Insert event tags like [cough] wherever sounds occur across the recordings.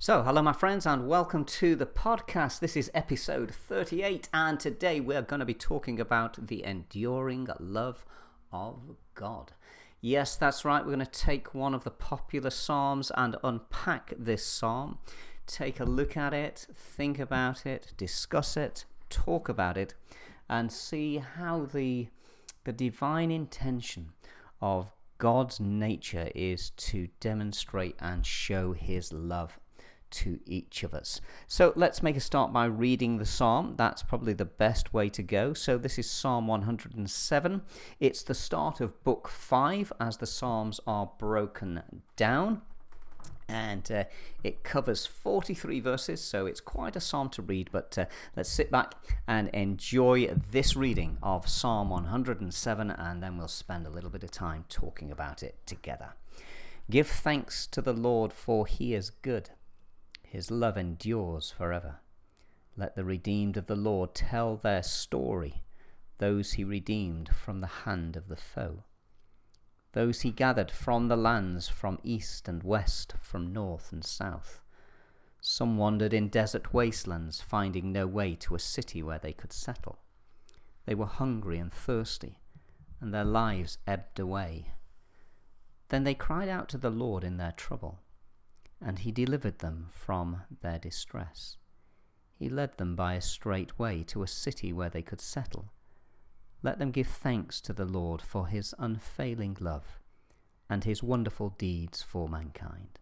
So, hello, my friends, and welcome to the podcast. This is episode 38, and today we're going to be talking about the enduring love of God. Yes, that's right, we're going to take one of the popular Psalms and unpack this Psalm, take a look at it, think about it, discuss it, talk about it, and see how the, the divine intention of God's nature is to demonstrate and show his love to each of us. So let's make a start by reading the psalm. That's probably the best way to go. So this is Psalm 107. It's the start of book 5 as the psalms are broken down. And uh, it covers 43 verses, so it's quite a psalm to read. But uh, let's sit back and enjoy this reading of Psalm 107, and then we'll spend a little bit of time talking about it together. Give thanks to the Lord, for he is good his love endures forever. Let the redeemed of the Lord tell their story, those he redeemed from the hand of the foe. Those he gathered from the lands, from east and west, from north and south. Some wandered in desert wastelands, finding no way to a city where they could settle. They were hungry and thirsty, and their lives ebbed away. Then they cried out to the Lord in their trouble and he delivered them from their distress. He led them by a straight way to a city where they could settle. Let them give thanks to the Lord for his unfailing love and his wonderful deeds for mankind.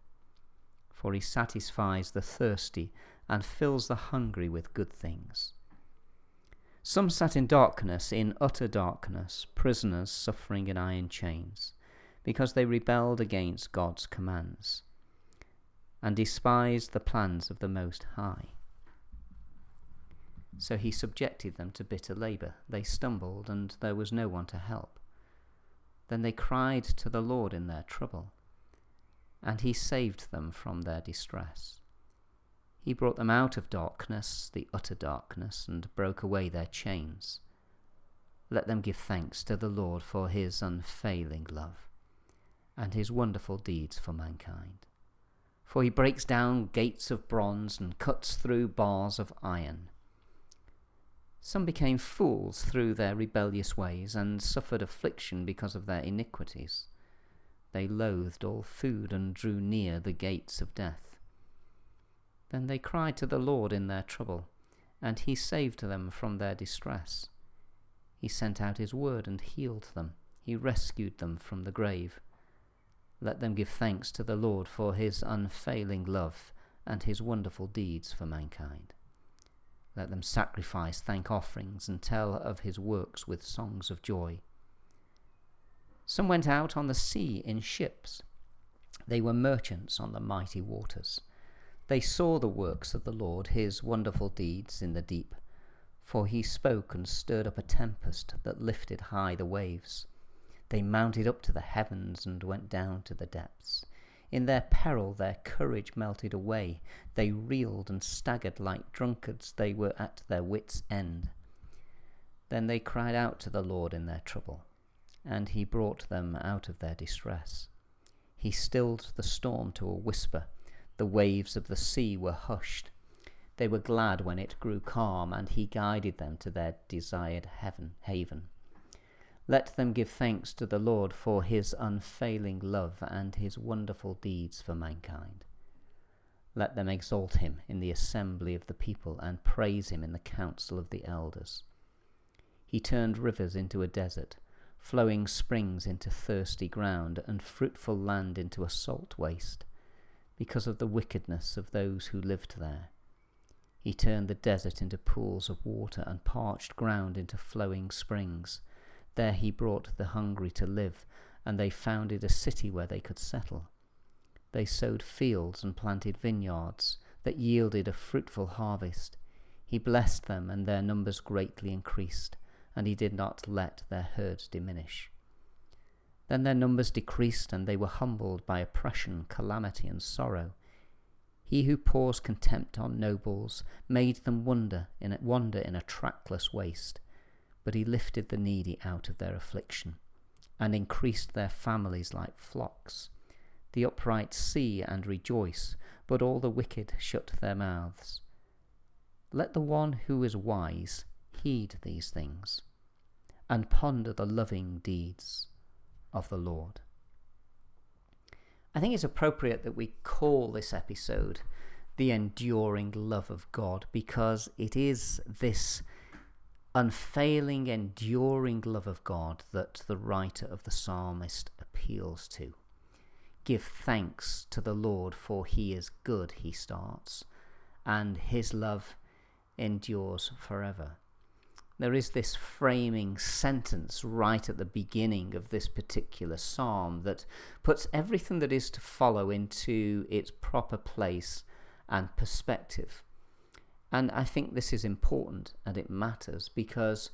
For he satisfies the thirsty and fills the hungry with good things. Some sat in darkness, in utter darkness, prisoners suffering in iron chains, because they rebelled against God's commands and despised the plans of the Most High. So he subjected them to bitter labour. They stumbled, and there was no one to help. Then they cried to the Lord in their trouble, and he saved them from their distress. He brought them out of darkness, the utter darkness, and broke away their chains. Let them give thanks to the Lord for his unfailing love, and his wonderful deeds for mankind for he breaks down gates of bronze and cuts through bars of iron. Some became fools through their rebellious ways and suffered affliction because of their iniquities. They loathed all food and drew near the gates of death. Then they cried to the Lord in their trouble, and he saved them from their distress. He sent out his word and healed them. He rescued them from the grave. Let them give thanks to the Lord for his unfailing love and his wonderful deeds for mankind. Let them sacrifice thank offerings and tell of his works with songs of joy. Some went out on the sea in ships. They were merchants on the mighty waters. They saw the works of the Lord, his wonderful deeds in the deep. For he spoke and stirred up a tempest that lifted high the waves. They mounted up to the heavens and went down to the depths. In their peril their courage melted away. They reeled and staggered like drunkards. They were at their wits' end. Then they cried out to the Lord in their trouble, and he brought them out of their distress. He stilled the storm to a whisper. The waves of the sea were hushed. They were glad when it grew calm, and he guided them to their desired heaven haven. Let them give thanks to the Lord for his unfailing love and his wonderful deeds for mankind. Let them exalt him in the assembly of the people and praise him in the council of the elders. He turned rivers into a desert, flowing springs into thirsty ground, and fruitful land into a salt waste, because of the wickedness of those who lived there. He turned the desert into pools of water and parched ground into flowing springs. There he brought the hungry to live, and they founded a city where they could settle. They sowed fields and planted vineyards that yielded a fruitful harvest. He blessed them, and their numbers greatly increased, and he did not let their herds diminish. Then their numbers decreased, and they were humbled by oppression, calamity, and sorrow. He who pours contempt on nobles made them wander in a, wander in a trackless waste but he lifted the needy out of their affliction, and increased their families like flocks. The upright see and rejoice, but all the wicked shut their mouths. Let the one who is wise heed these things, and ponder the loving deeds of the Lord. I think it's appropriate that we call this episode the enduring love of God because it is this unfailing, enduring love of God that the writer of the psalmist appeals to. Give thanks to the Lord, for he is good, he starts, and his love endures forever. There is this framing sentence right at the beginning of this particular psalm that puts everything that is to follow into its proper place and perspective. And I think this is important and it matters because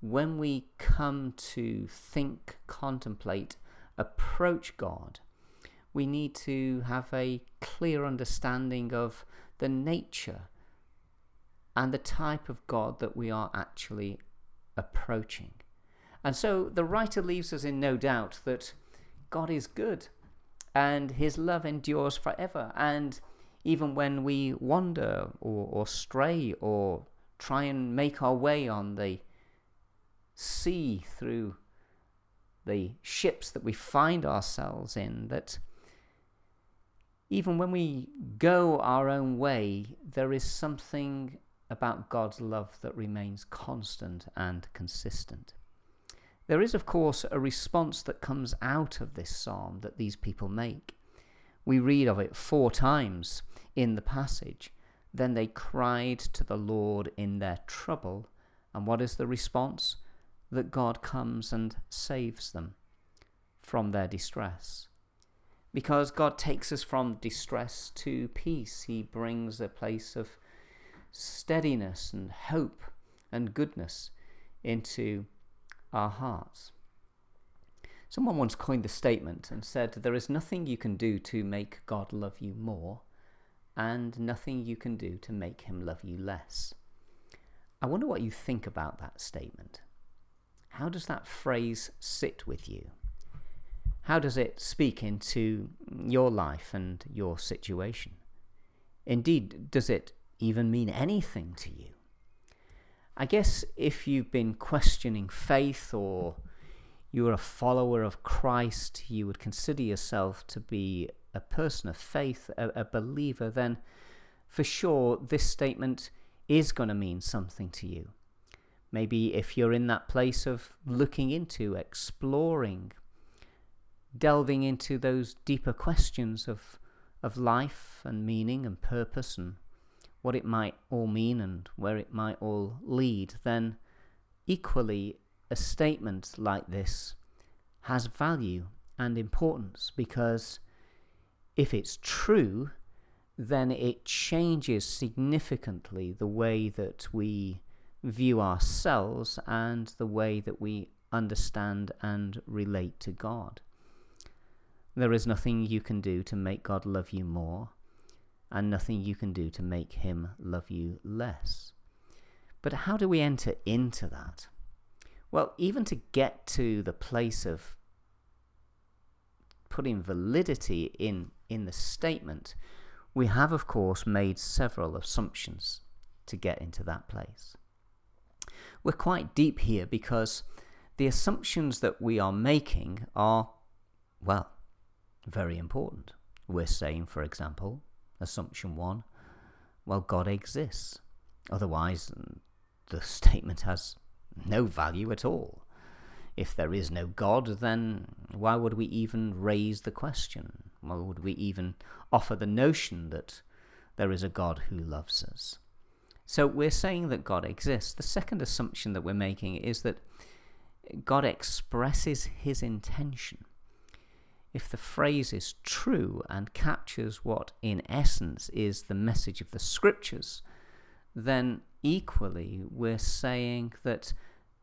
when we come to think, contemplate, approach God, we need to have a clear understanding of the nature and the type of God that we are actually approaching. And so the writer leaves us in no doubt that God is good and his love endures forever. And even when we wander or, or stray or try and make our way on the sea through the ships that we find ourselves in, that even when we go our own way, there is something about God's love that remains constant and consistent. There is, of course, a response that comes out of this psalm that these people make. We read of it four times in the passage. Then they cried to the Lord in their trouble. And what is the response? That God comes and saves them from their distress. Because God takes us from distress to peace, He brings a place of steadiness and hope and goodness into our hearts. Someone once coined the statement and said, There is nothing you can do to make God love you more and nothing you can do to make him love you less. I wonder what you think about that statement. How does that phrase sit with you? How does it speak into your life and your situation? Indeed, does it even mean anything to you? I guess if you've been questioning faith or you're a follower of Christ, you would consider yourself to be a person of faith, a, a believer, then for sure this statement is going to mean something to you. Maybe if you're in that place of looking into, exploring, delving into those deeper questions of, of life and meaning and purpose and what it might all mean and where it might all lead, then equally a statement like this has value and importance because if it's true, then it changes significantly the way that we view ourselves and the way that we understand and relate to God. There is nothing you can do to make God love you more, and nothing you can do to make Him love you less. But how do we enter into that? Well, even to get to the place of putting validity in in the statement, we have, of course, made several assumptions to get into that place. We're quite deep here because the assumptions that we are making are, well, very important. We're saying, for example, assumption one, well, God exists. Otherwise, the [laughs] statement has no value at all. If there is no God, then why would we even raise the question? Why would we even offer the notion that there is a God who loves us? So we're saying that God exists. The second assumption that we're making is that God expresses his intention. If the phrase is true and captures what in essence is the message of the scriptures, then equally we're saying that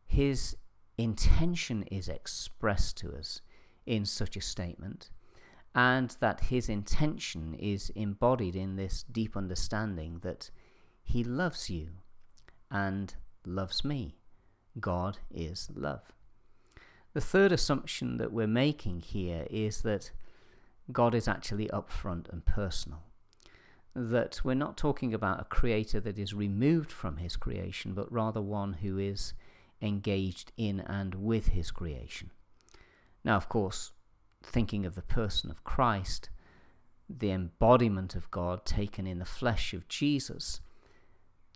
his intention is expressed to us in such a statement, and that his intention is embodied in this deep understanding that he loves you and loves me. God is love. The third assumption that we're making here is that God is actually upfront and personal. That we're not talking about a creator that is removed from his creation, but rather one who is engaged in and with his creation. Now, of course, thinking of the person of Christ, the embodiment of God taken in the flesh of Jesus,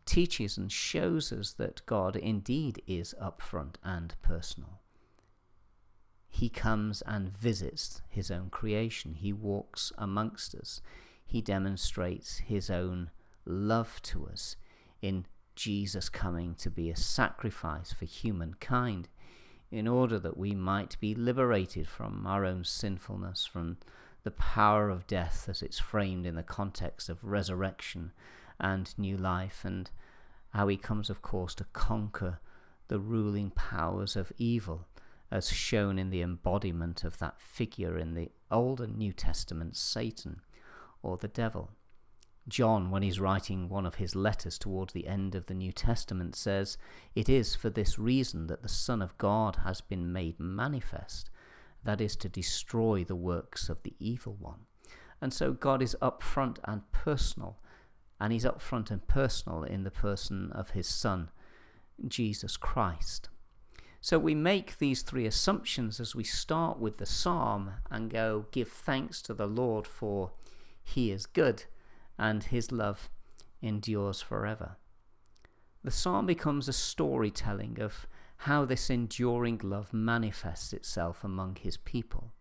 teaches and shows us that God indeed is upfront and personal. He comes and visits his own creation. He walks amongst us. He demonstrates his own love to us in Jesus coming to be a sacrifice for humankind in order that we might be liberated from our own sinfulness, from the power of death as it's framed in the context of resurrection and new life, and how he comes, of course, to conquer the ruling powers of evil, as shown in the embodiment of that figure in the Old and New Testament, Satan, or the devil. John, when he's writing one of his letters towards the end of the New Testament, says, It is for this reason that the Son of God has been made manifest, that is, to destroy the works of the evil one. And so God is upfront and personal, and he's upfront and personal in the person of his Son, Jesus Christ. So we make these three assumptions as we start with the psalm and go, Give thanks to the Lord, for he is good and his love endures forever. The psalm becomes a storytelling of how this enduring love manifests itself among his people.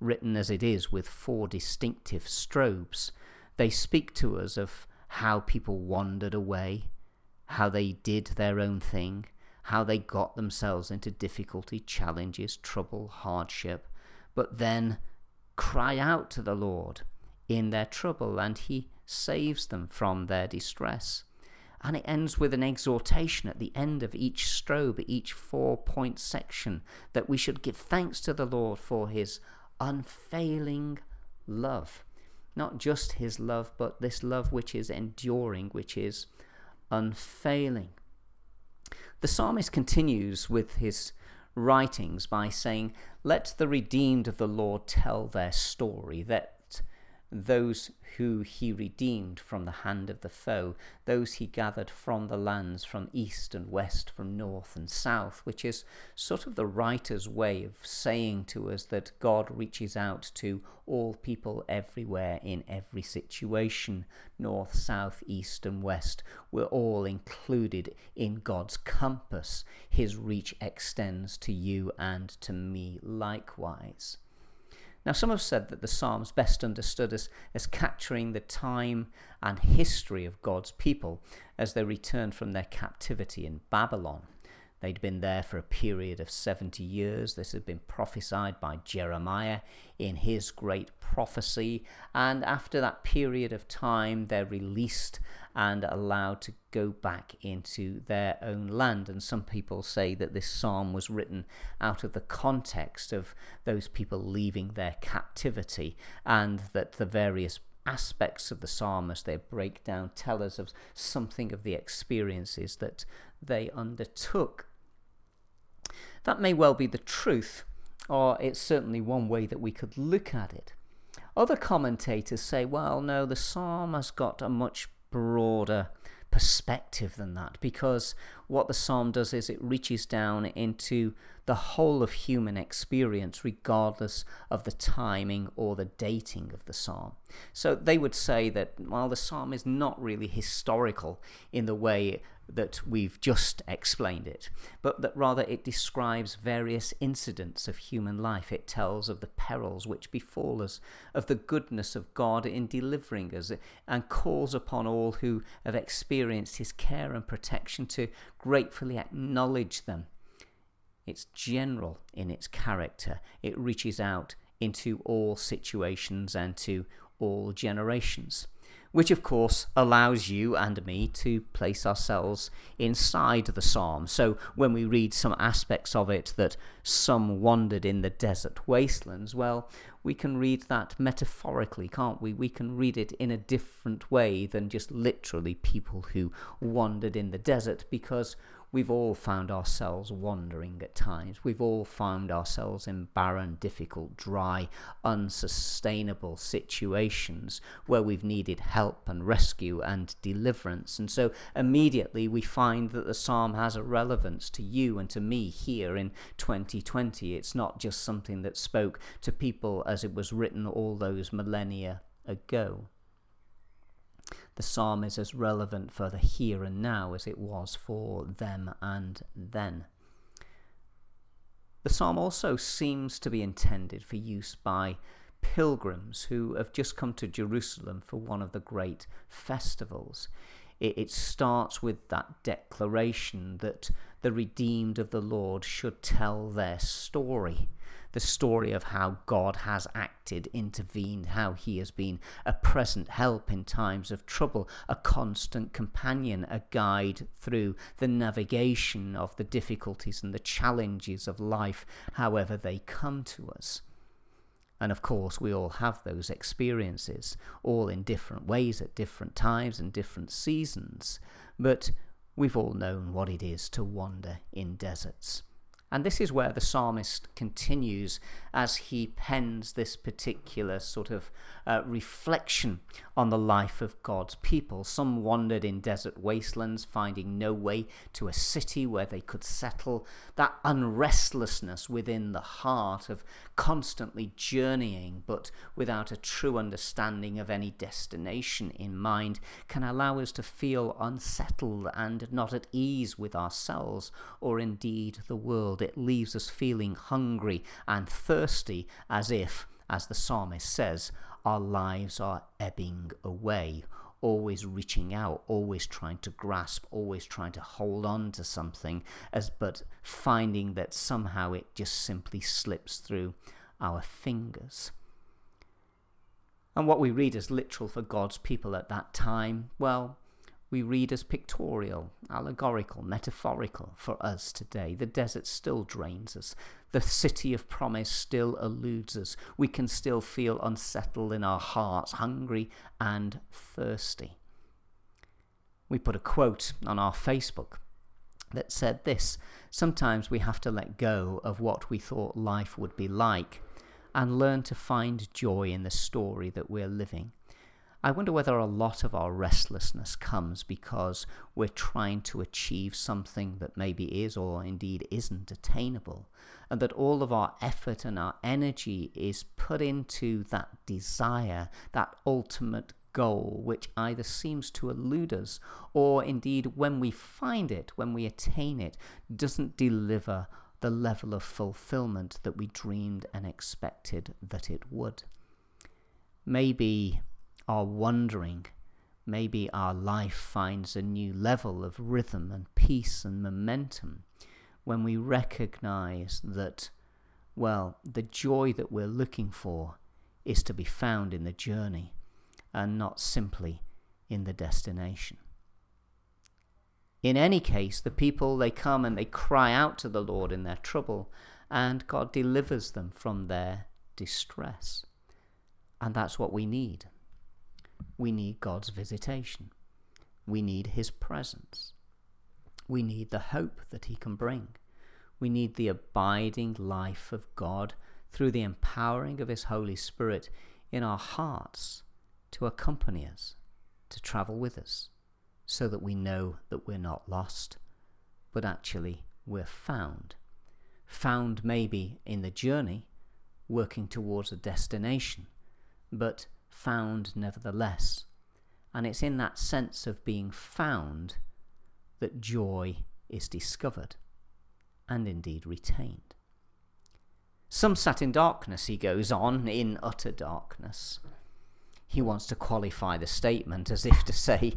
Written as it is with four distinctive strophes, they speak to us of how people wandered away, how they did their own thing, how they got themselves into difficulty, challenges, trouble, hardship, but then cry out to the Lord in their trouble, and He saves them from their distress. And it ends with an exhortation at the end of each strophe, each four point section, that we should give thanks to the Lord for his unfailing love. Not just his love, but this love which is enduring, which is unfailing. The psalmist continues with his writings by saying, Let the redeemed of the Lord tell their story, that those who he redeemed from the hand of the foe, those he gathered from the lands from east and west, from north and south, which is sort of the writer's way of saying to us that God reaches out to all people everywhere in every situation, north, south, east, and west. We're all included in God's compass. His reach extends to you and to me likewise. Now, some have said that the Psalms best understood as, as capturing the time and history of God's people as they returned from their captivity in Babylon. They'd been there for a period of 70 years. This had been prophesied by Jeremiah in his great prophecy. And after that period of time, they're released and allowed to go back into their own land. And some people say that this psalm was written out of the context of those people leaving their captivity, and that the various aspects of the psalm as they break down tell us of something of the experiences that they undertook that may well be the truth, or it's certainly one way that we could look at it. Other commentators say, well, no, the psalm has got a much broader perspective than that because what the psalm does is it reaches down into the whole of human experience, regardless of the timing or the dating of the psalm. So they would say that while the psalm is not really historical in the way that we've just explained it, but that rather it describes various incidents of human life. It tells of the perils which befall us, of the goodness of God in delivering us, and calls upon all who have experienced His care and protection to gratefully acknowledge them. It's general in its character, it reaches out into all situations and to all generations which of course allows you and me to place ourselves inside the psalm. So when we read some aspects of it that some wandered in the desert wastelands, well, we can read that metaphorically, can't we? We can read it in a different way than just literally people who wandered in the desert because We've all found ourselves wandering at times. We've all found ourselves in barren, difficult, dry, unsustainable situations where we've needed help and rescue and deliverance. And so immediately we find that the psalm has a relevance to you and to me here in 2020. It's not just something that spoke to people as it was written all those millennia ago the psalm is as relevant for the here and now as it was for them and then. The psalm also seems to be intended for use by pilgrims who have just come to Jerusalem for one of the great festivals. It, it, starts with that declaration that the redeemed of the Lord should tell their story the story of how God has acted, intervened, how he has been a present help in times of trouble, a constant companion, a guide through the navigation of the difficulties and the challenges of life, however they come to us. And of course, we all have those experiences, all in different ways at different times and different seasons. But we've all known what it is to wander in deserts. And this is where the psalmist continues as he pens this particular sort of uh, reflection on the life of God's people. Some wandered in desert wastelands, finding no way to a city where they could settle. That unrestlessness within the heart of constantly journeying, but without a true understanding of any destination in mind, can allow us to feel unsettled and not at ease with ourselves or indeed the world. It leaves us feeling hungry and thirsty as if, as the psalmist says, our lives are ebbing away, always reaching out, always trying to grasp, always trying to hold on to something, as but finding that somehow it just simply slips through our fingers. And what we read as literal for God's people at that time, well, we read as pictorial, allegorical, metaphorical for us today. The desert still drains us. The city of promise still eludes us. We can still feel unsettled in our hearts, hungry and thirsty. We put a quote on our Facebook that said this Sometimes we have to let go of what we thought life would be like and learn to find joy in the story that we're living. I wonder whether a lot of our restlessness comes because we're trying to achieve something that maybe is or indeed isn't attainable, and that all of our effort and our energy is put into that desire, that ultimate goal, which either seems to elude us or indeed, when we find it, when we attain it, doesn't deliver the level of fulfillment that we dreamed and expected that it would. Maybe are wondering, maybe our life finds a new level of rhythm and peace and momentum when we recognize that, well, the joy that we're looking for is to be found in the journey and not simply in the destination. In any case, the people, they come and they cry out to the Lord in their trouble, and God delivers them from their distress. And that's what we need we need God's visitation. We need His presence. We need the hope that He can bring. We need the abiding life of God through the empowering of His Holy Spirit in our hearts to accompany us, to travel with us, so that we know that we're not lost, but actually we're found. Found maybe in the journey, working towards a destination, but found nevertheless. And it's in that sense of being found that joy is discovered and indeed retained. Some sat in darkness, he goes on, in utter darkness. He wants to qualify the statement as if to say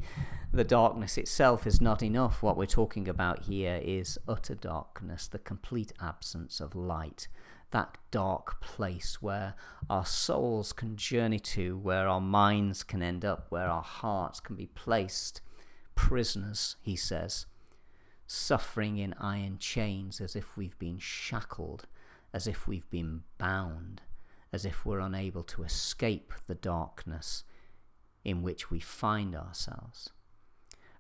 the darkness itself is not enough. What we're talking about here is utter darkness, the complete absence of light, that dark place where our souls can journey to, where our minds can end up, where our hearts can be placed. Prisoners, he says, suffering in iron chains as if we've been shackled, as if we've been bound, as if we're unable to escape the darkness in which we find ourselves.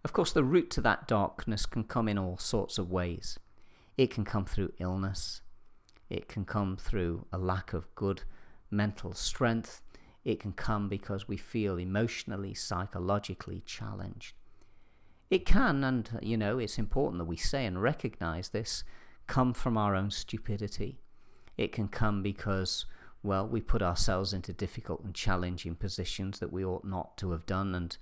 Of course, the route to that darkness can come in all sorts of ways. It can come through illness, it can come through a lack of good mental strength, it can come because we feel emotionally, psychologically challenged. It can, and you know, it's important that we say and recognize this, come from our own stupidity. It can come because, well, we put ourselves into difficult and challenging positions that we ought not to have done, and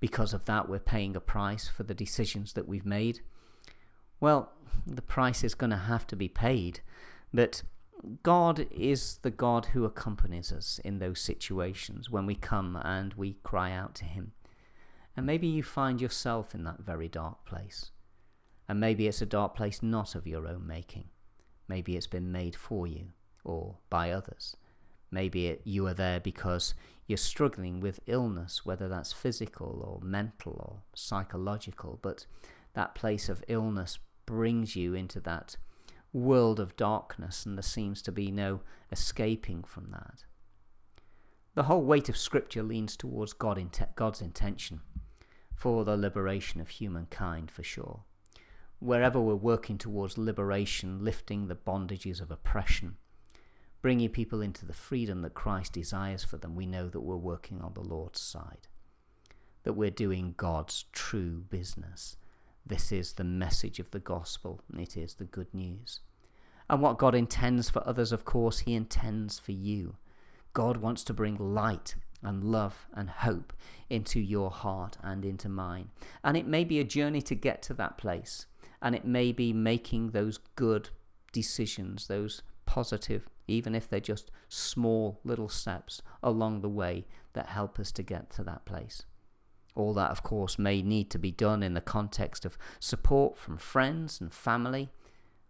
because of that, we're paying a price for the decisions that we've made. Well, the price is going to have to be paid, but God is the God who accompanies us in those situations when we come and we cry out to Him. And maybe you find yourself in that very dark place. And maybe it's a dark place not of your own making. Maybe it's been made for you or by others. Maybe it, you are there because you're struggling with illness, whether that's physical or mental or psychological, but that place of illness brings you into that world of darkness, and there seems to be no escaping from that. The whole weight of Scripture leans towards God in God's intention for the liberation of humankind, for sure. Wherever we're working towards liberation, lifting the bondages of oppression, bringing people into the freedom that Christ desires for them, we know that we're working on the Lord's side, that we're doing God's true business. This is the message of the gospel, it is the good news. And what God intends for others, of course, He intends for you. God wants to bring light and love and hope into your heart and into mine. And it may be a journey to get to that place. And it may be making those good decisions, those positive, even if they're just small little steps along the way that help us to get to that place. All that, of course, may need to be done in the context of support from friends and family,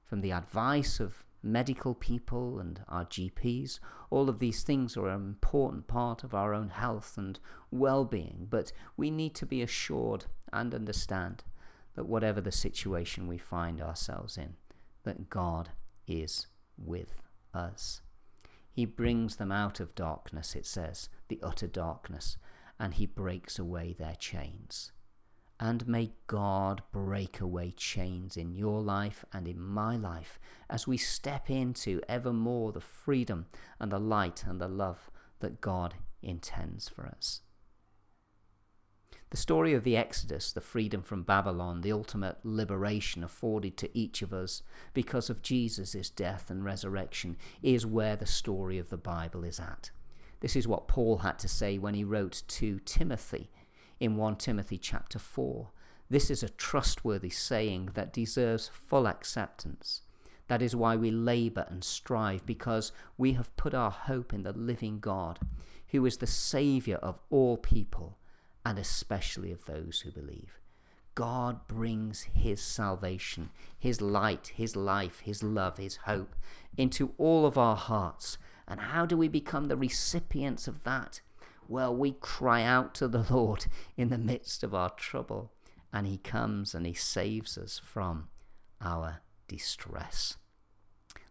from the advice of medical people and our GPs. All of these things are an important part of our own health and well being, but we need to be assured and understand that whatever the situation we find ourselves in, that God is with us. He brings them out of darkness, it says, the utter darkness, and he breaks away their chains. And may God break away chains in your life and in my life as we step into ever more the freedom and the light and the love that God intends for us. The story of the Exodus, the freedom from Babylon, the ultimate liberation afforded to each of us because of Jesus' death and resurrection, is where the story of the Bible is at. This is what Paul had to say when he wrote to Timothy in 1 Timothy chapter 4. This is a trustworthy saying that deserves full acceptance. That is why we labour and strive, because we have put our hope in the living God, who is the Saviour of all people, and especially of those who believe. God brings His salvation, His light, His life, His love, His hope into all of our hearts. And how do we become the recipients of that? Well, we cry out to the [laughs] Lord in the midst of our trouble, and He comes and He saves us from our distress.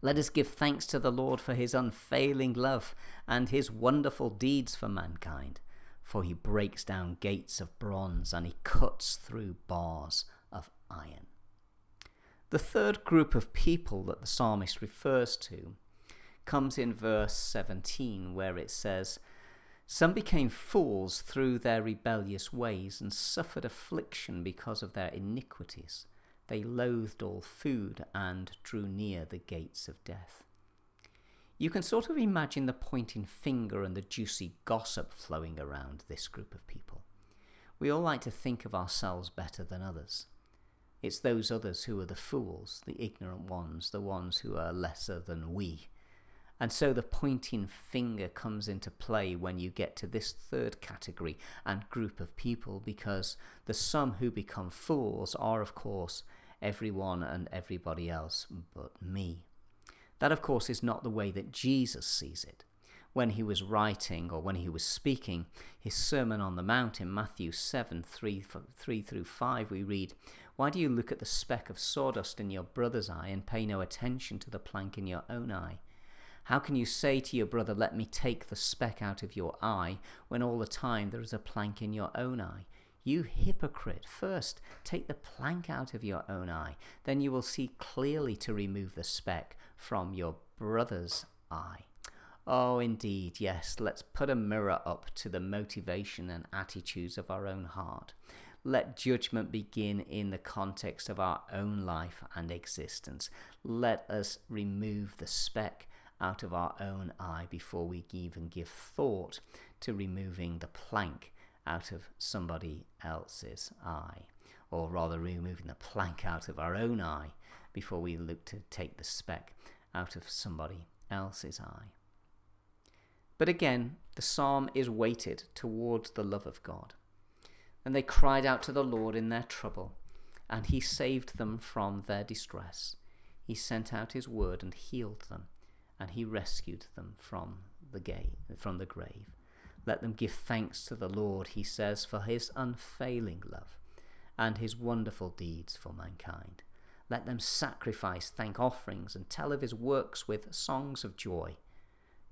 Let us give thanks to the Lord for His unfailing love and His wonderful deeds for mankind, for He breaks down gates of bronze and He cuts through bars of iron. The third group of people that the psalmist refers to comes in verse 17, where it says, some became fools through their rebellious ways and suffered affliction because of their iniquities. They loathed all food and drew near the gates of death. You can sort of imagine the pointing finger and the juicy gossip flowing around this group of people. We all like to think of ourselves better than others. It's those others who are the fools, the ignorant ones, the ones who are lesser than we and so the pointing finger comes into play when you get to this third category and group of people because the some who become fools are, of course, everyone and everybody else but me. That, of course, is not the way that Jesus sees it. When he was writing or when he was speaking his Sermon on the Mount in Matthew 7 3, 3 through 5, we read, Why do you look at the speck of sawdust in your brother's eye and pay no attention to the plank in your own eye? How can you say to your brother, Let me take the speck out of your eye, when all the time there is a plank in your own eye? You hypocrite, first take the plank out of your own eye, then you will see clearly to remove the speck from your brother's eye. Oh, indeed, yes, let's put a mirror up to the motivation and attitudes of our own heart. Let judgment begin in the context of our own life and existence. Let us remove the speck out of our own eye before we even give thought to removing the plank out of somebody else's eye, or rather removing the plank out of our own eye before we look to take the speck out of somebody else's eye. But again, the psalm is weighted towards the love of God. And they cried out to the Lord in their trouble, and he saved them from their distress. He sent out his word and healed them, and he rescued them from the, gay, from the grave. Let them give thanks to the Lord, he says, for his unfailing love and his wonderful deeds for mankind. Let them sacrifice thank offerings and tell of his works with songs of joy.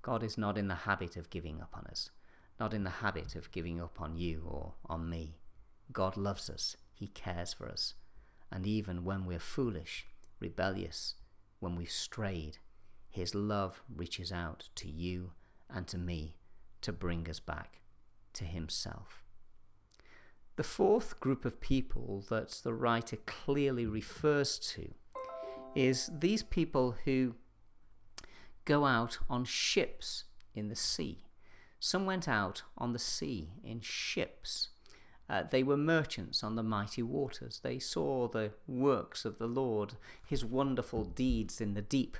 God is not in the habit of giving up on us, not in the habit of giving up on you or on me. God loves us, he cares for us, and even when we're foolish, rebellious, when we've strayed, his love reaches out to you and to me to bring us back to Himself. The fourth group of people that the writer clearly refers to is these people who go out on ships in the sea. Some went out on the sea in ships. Uh, they were merchants on the mighty waters. They saw the works of the Lord, his wonderful deeds in the deep.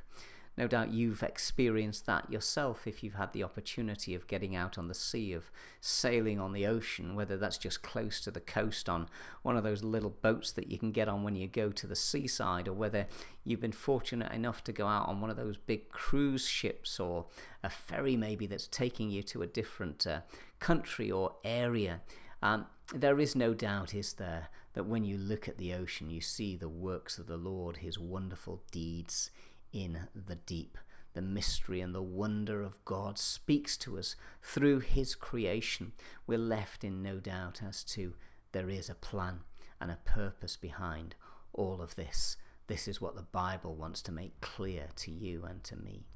No doubt you've experienced that yourself if you've had the opportunity of getting out on the sea, of sailing on the ocean, whether that's just close to the coast on one of those little boats that you can get on when you go to the seaside, or whether you've been fortunate enough to go out on one of those big cruise ships or a ferry maybe that's taking you to a different uh, country or area. Um, there is no doubt, is there, that when you look at the ocean, you see the works of the Lord, his wonderful deeds in the deep. The mystery and the wonder of God speaks to us through His creation. We're left in no doubt as to there is a plan and a purpose behind all of this. This is what the Bible wants to make clear to you and to me.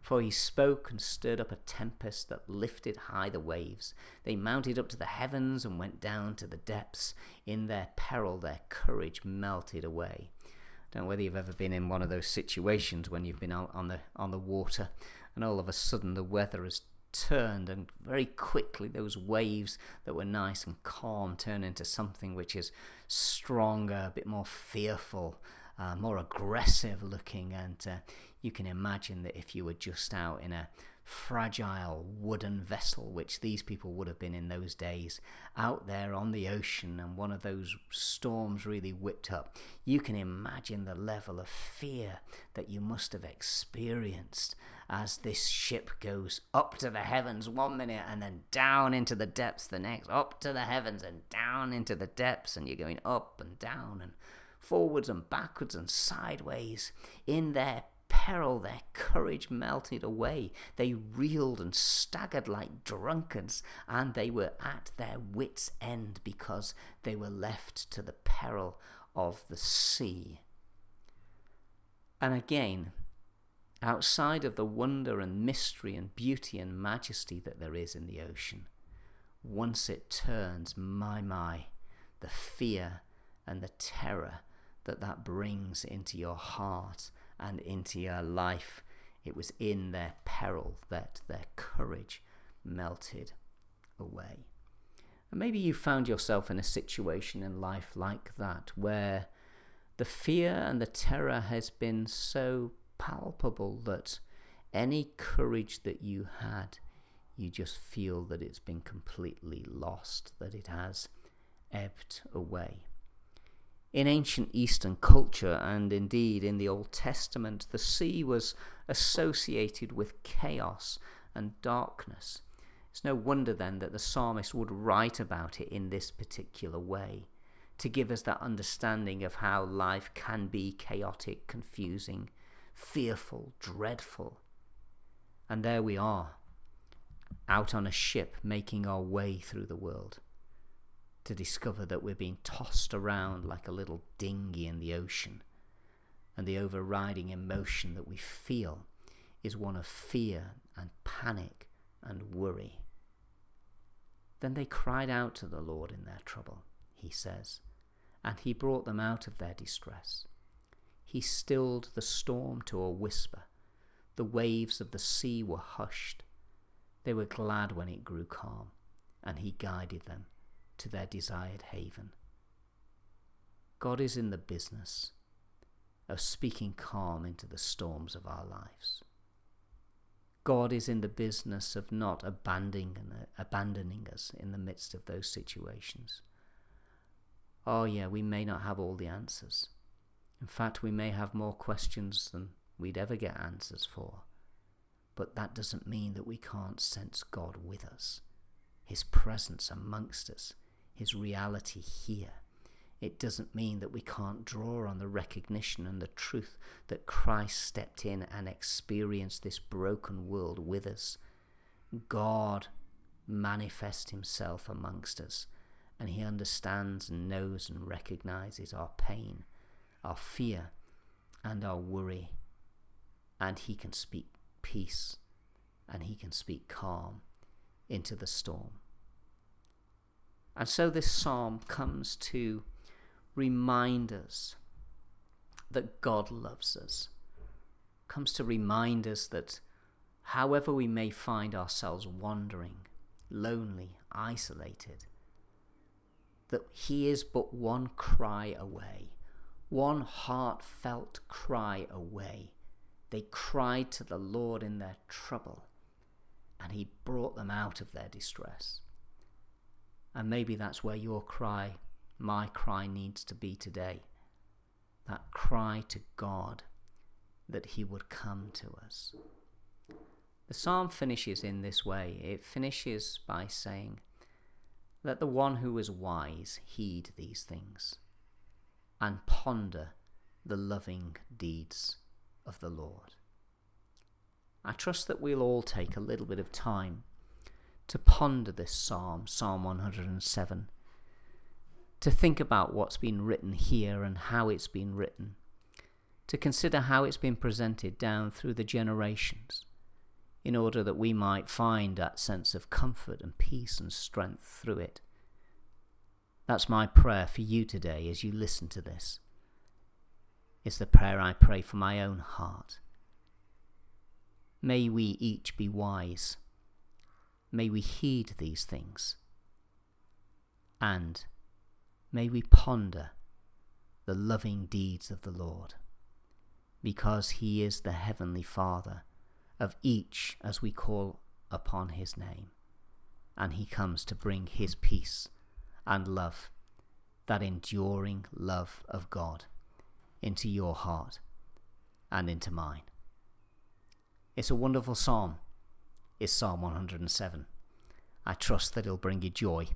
For he spoke and stirred up a tempest that lifted high the waves. They mounted up to the heavens and went down to the depths. In their peril, their courage melted away don't know whether you've ever been in one of those situations when you've been out on the on the water and all of a sudden the weather has turned and very quickly those waves that were nice and calm turn into something which is stronger, a bit more fearful, uh, more aggressive looking, and uh, you can imagine that if you were just out in a fragile wooden vessel, which these people would have been in those days, out there on the ocean and one of those storms really whipped up, you can imagine the level of fear that you must have experienced as this ship goes up to the heavens one minute and then down into the depths the next, up to the heavens and down into the depths, and you're going up and down and forwards and backwards and sideways in their peril, their courage melted away. They reeled and staggered like drunkards, and they were at their wits' end because they were left to the peril of the sea. And again, outside of the wonder and mystery and beauty and majesty that there is in the ocean, once it turns, my, my, the fear and the terror that that brings into your heart and into your life. It was in their peril that their courage melted away. And maybe you found yourself in a situation in life like that where the fear and the terror has been so palpable that any courage that you had, you just feel that it's been completely lost, that it has ebbed away. In ancient Eastern culture, and indeed in the Old Testament, the sea was associated with chaos and darkness. It's no wonder then that the psalmist would write about it in this particular way, to give us that understanding of how life can be chaotic, confusing, fearful, dreadful. And there we are, out on a ship making our way through the world to discover that we're being tossed around like a little dinghy in the ocean, and the overriding emotion that we feel is one of fear and panic and worry. Then they cried out to the Lord in their trouble, he says, and he brought them out of their distress. He stilled the storm to a whisper. The waves of the sea were hushed. They were glad when it grew calm, and he guided them to their desired haven. God is in the business of speaking calm into the storms of our lives. God is in the business of not abandoning, abandoning us in the midst of those situations. Oh, yeah, we may not have all the answers. In fact, we may have more questions than we'd ever get answers for. But that doesn't mean that we can't sense God with us, His presence amongst us, His reality here it doesn't mean that we can't draw on the recognition and the truth that Christ stepped in and experienced this broken world with us. God manifests himself amongst us, and he understands and knows and recognizes our pain, our fear, and our worry. And he can speak peace and he can speak calm into the storm. And so this psalm comes to remind us that God loves us, comes to remind us that however we may find ourselves wandering, lonely, isolated, that He is but one cry away, one heartfelt cry away. They cried to the Lord in their trouble, and He brought them out of their distress. And maybe that's where your cry my cry needs to be today. That cry to God that He would come to us. The psalm finishes in this way it finishes by saying, Let the one who is wise heed these things and ponder the loving deeds of the Lord. I trust that we'll all take a little bit of time to ponder this psalm, Psalm 107 to think about what's been written here and how it's been written, to consider how it's been presented down through the generations, in order that we might find that sense of comfort and peace and strength through it. That's my prayer for you today as you listen to this. It's the prayer I pray for my own heart. May we each be wise. May we heed these things. And may we ponder the loving deeds of the Lord, because he is the heavenly Father of each as we call upon his name, and he comes to bring his peace and love, that enduring love of God, into your heart and into mine. It's a wonderful psalm, is Psalm 107. I trust that it'll bring you joy,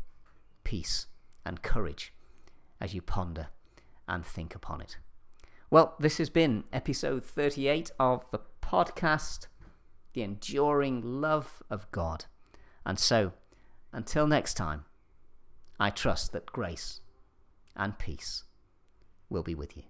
peace, and courage as you ponder and think upon it. Well, this has been episode 38 of the podcast, The Enduring Love of God. And so, until next time, I trust that grace and peace will be with you.